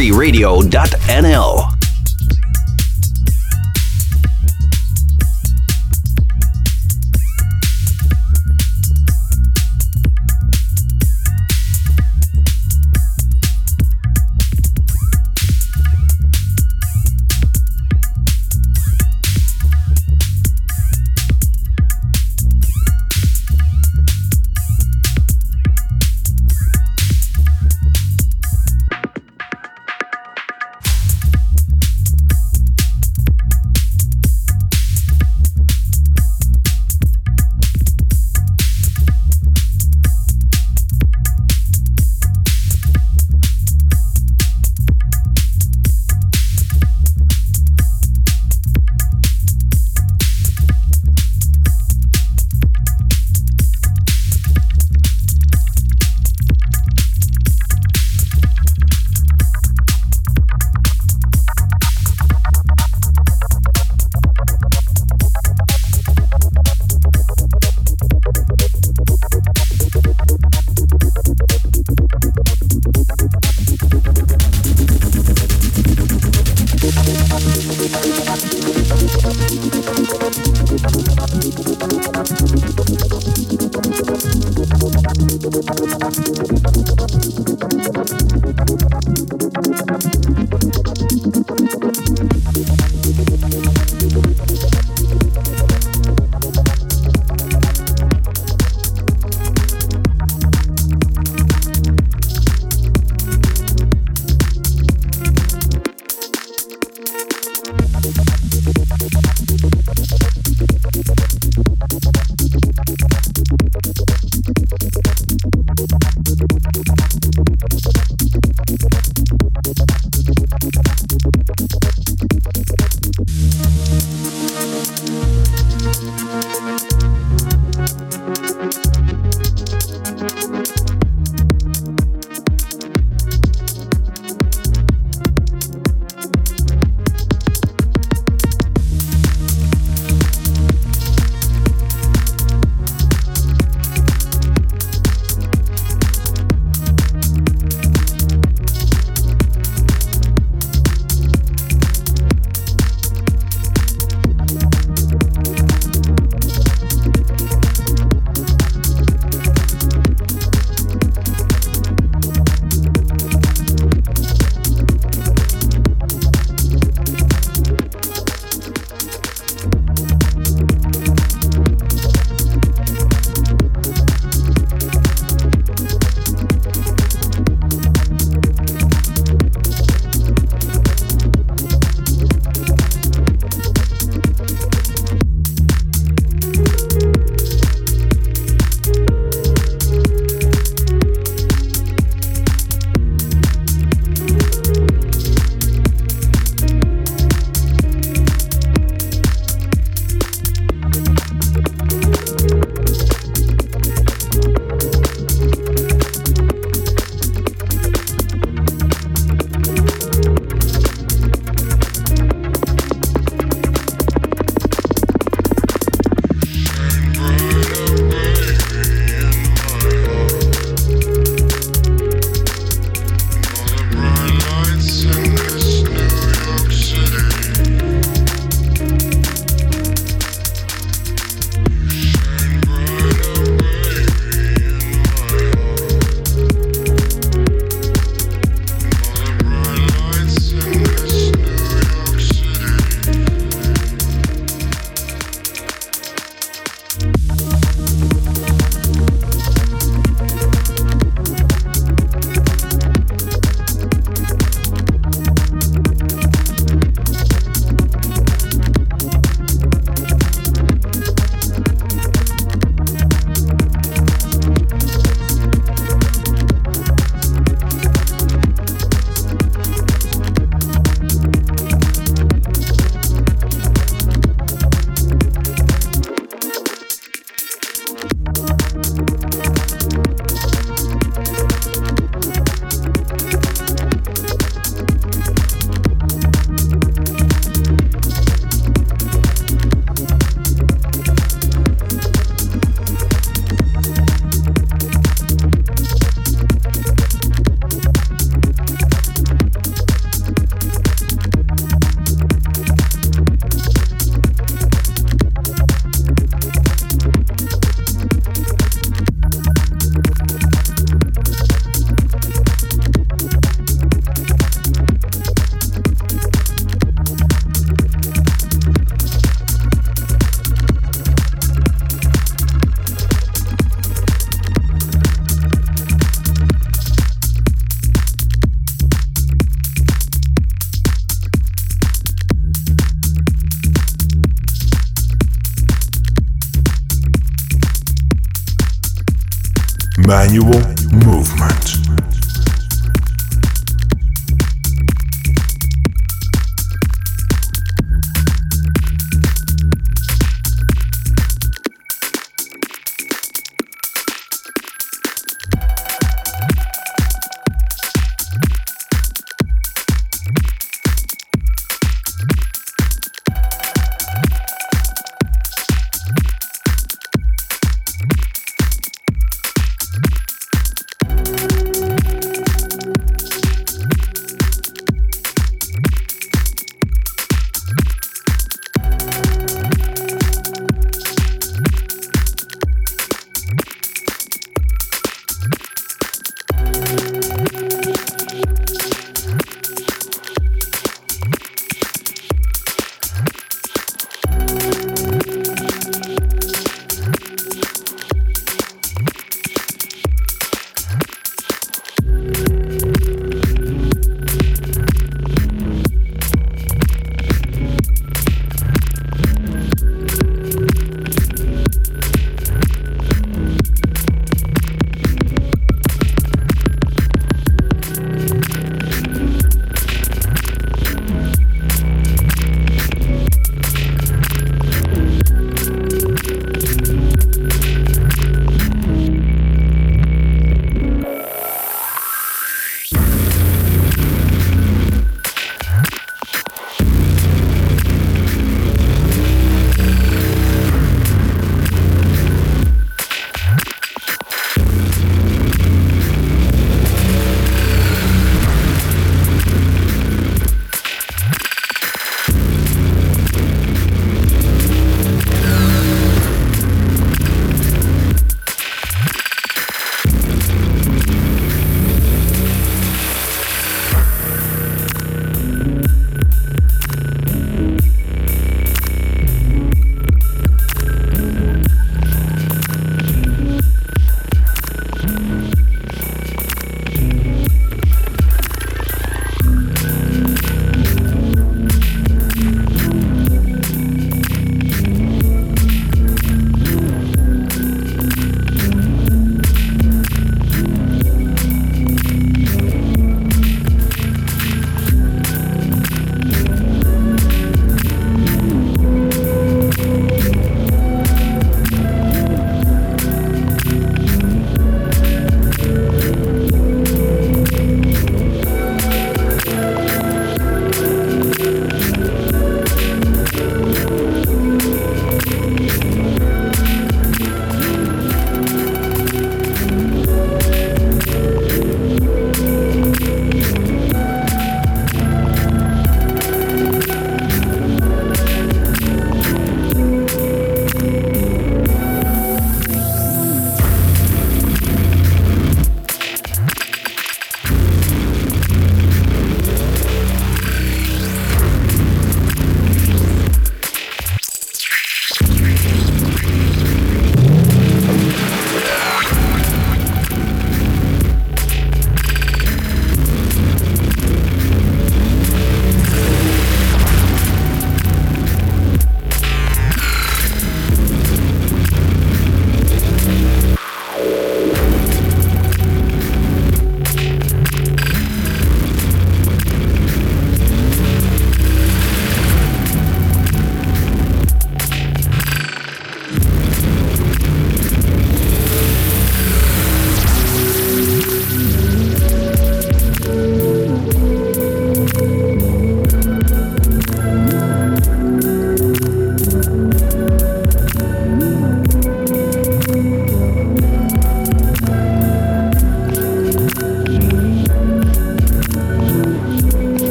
c3radio.nl.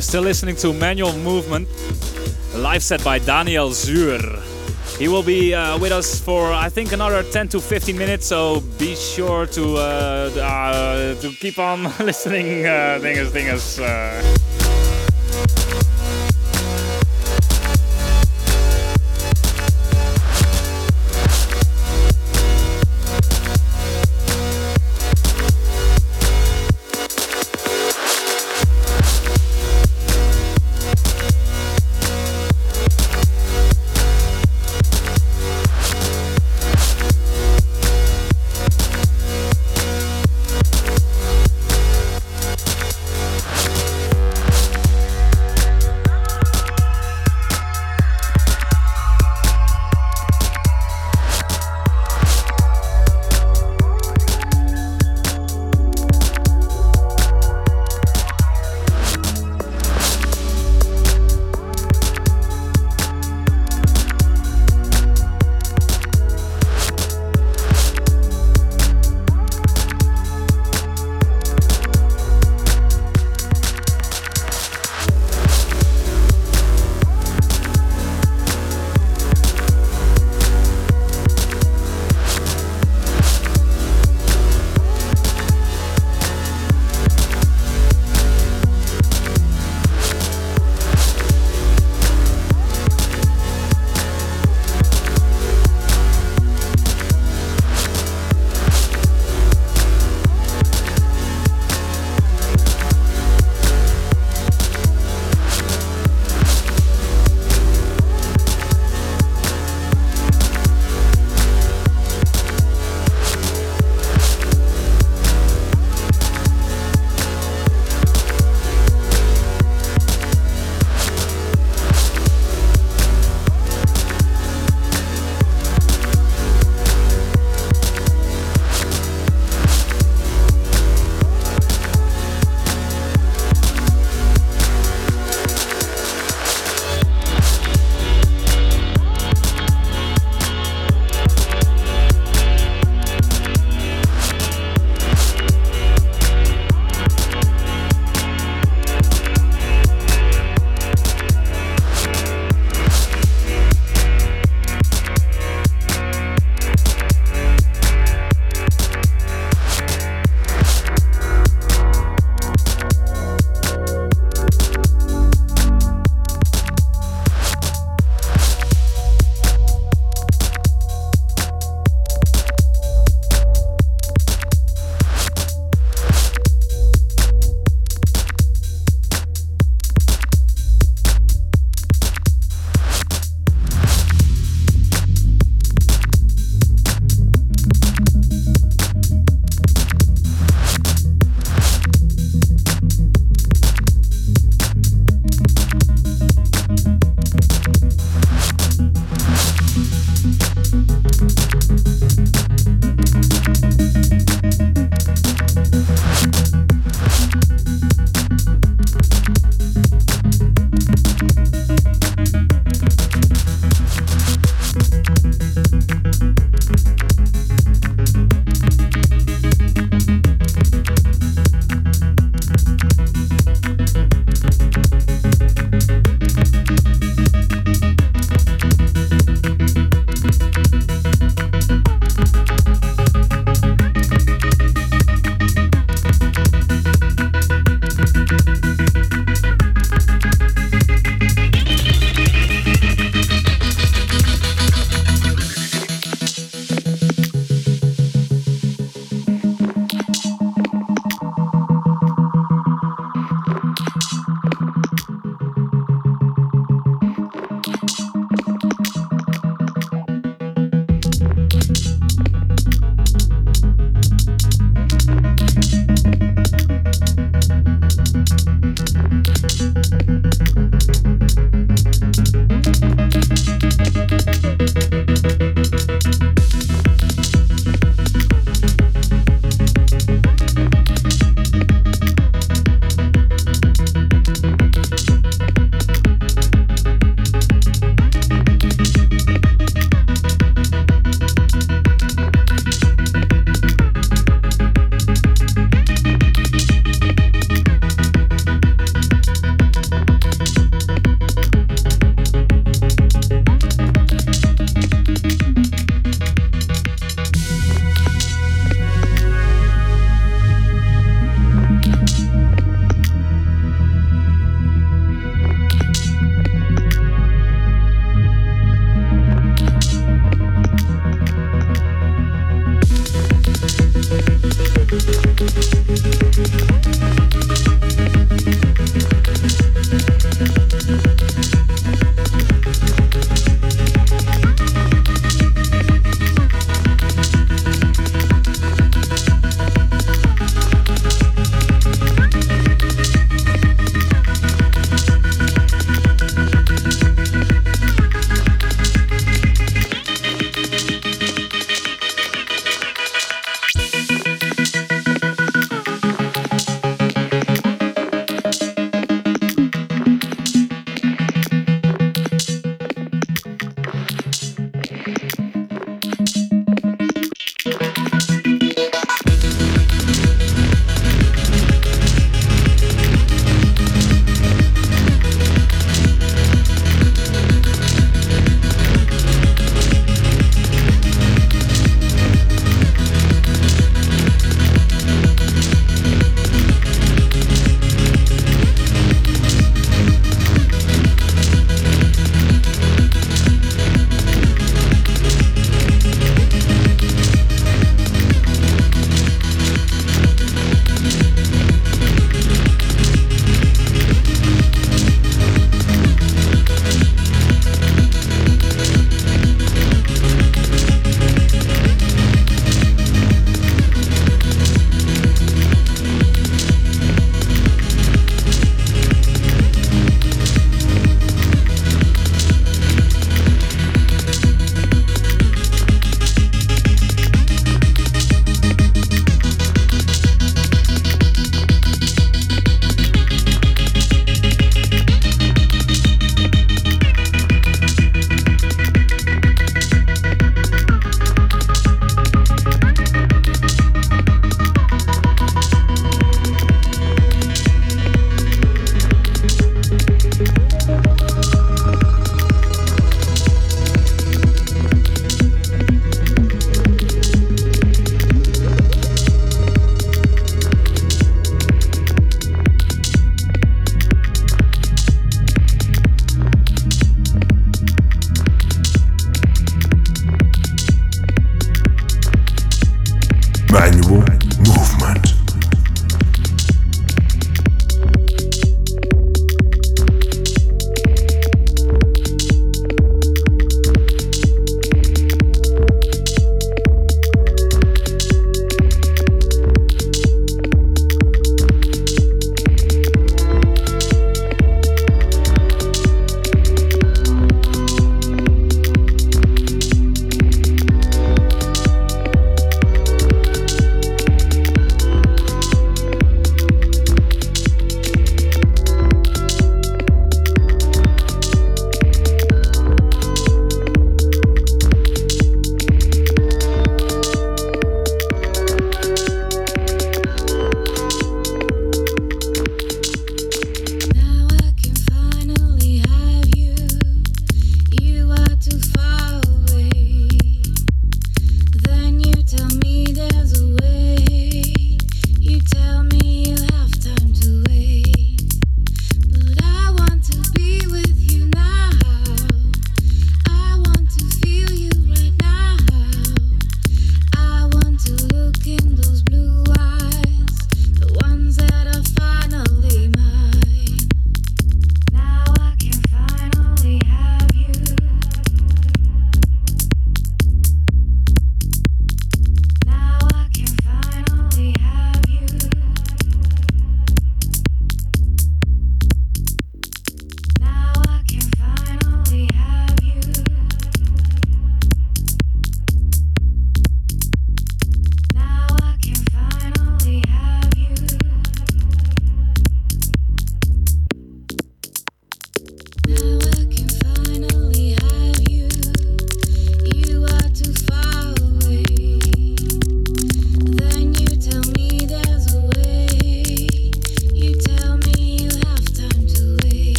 You're still listening to Manual Movement, live set by Daniel Zur. He will be uh, with us for I think another 10 to 15 minutes, so be sure to uh, uh, to keep on listening, uh, dingers. Uh.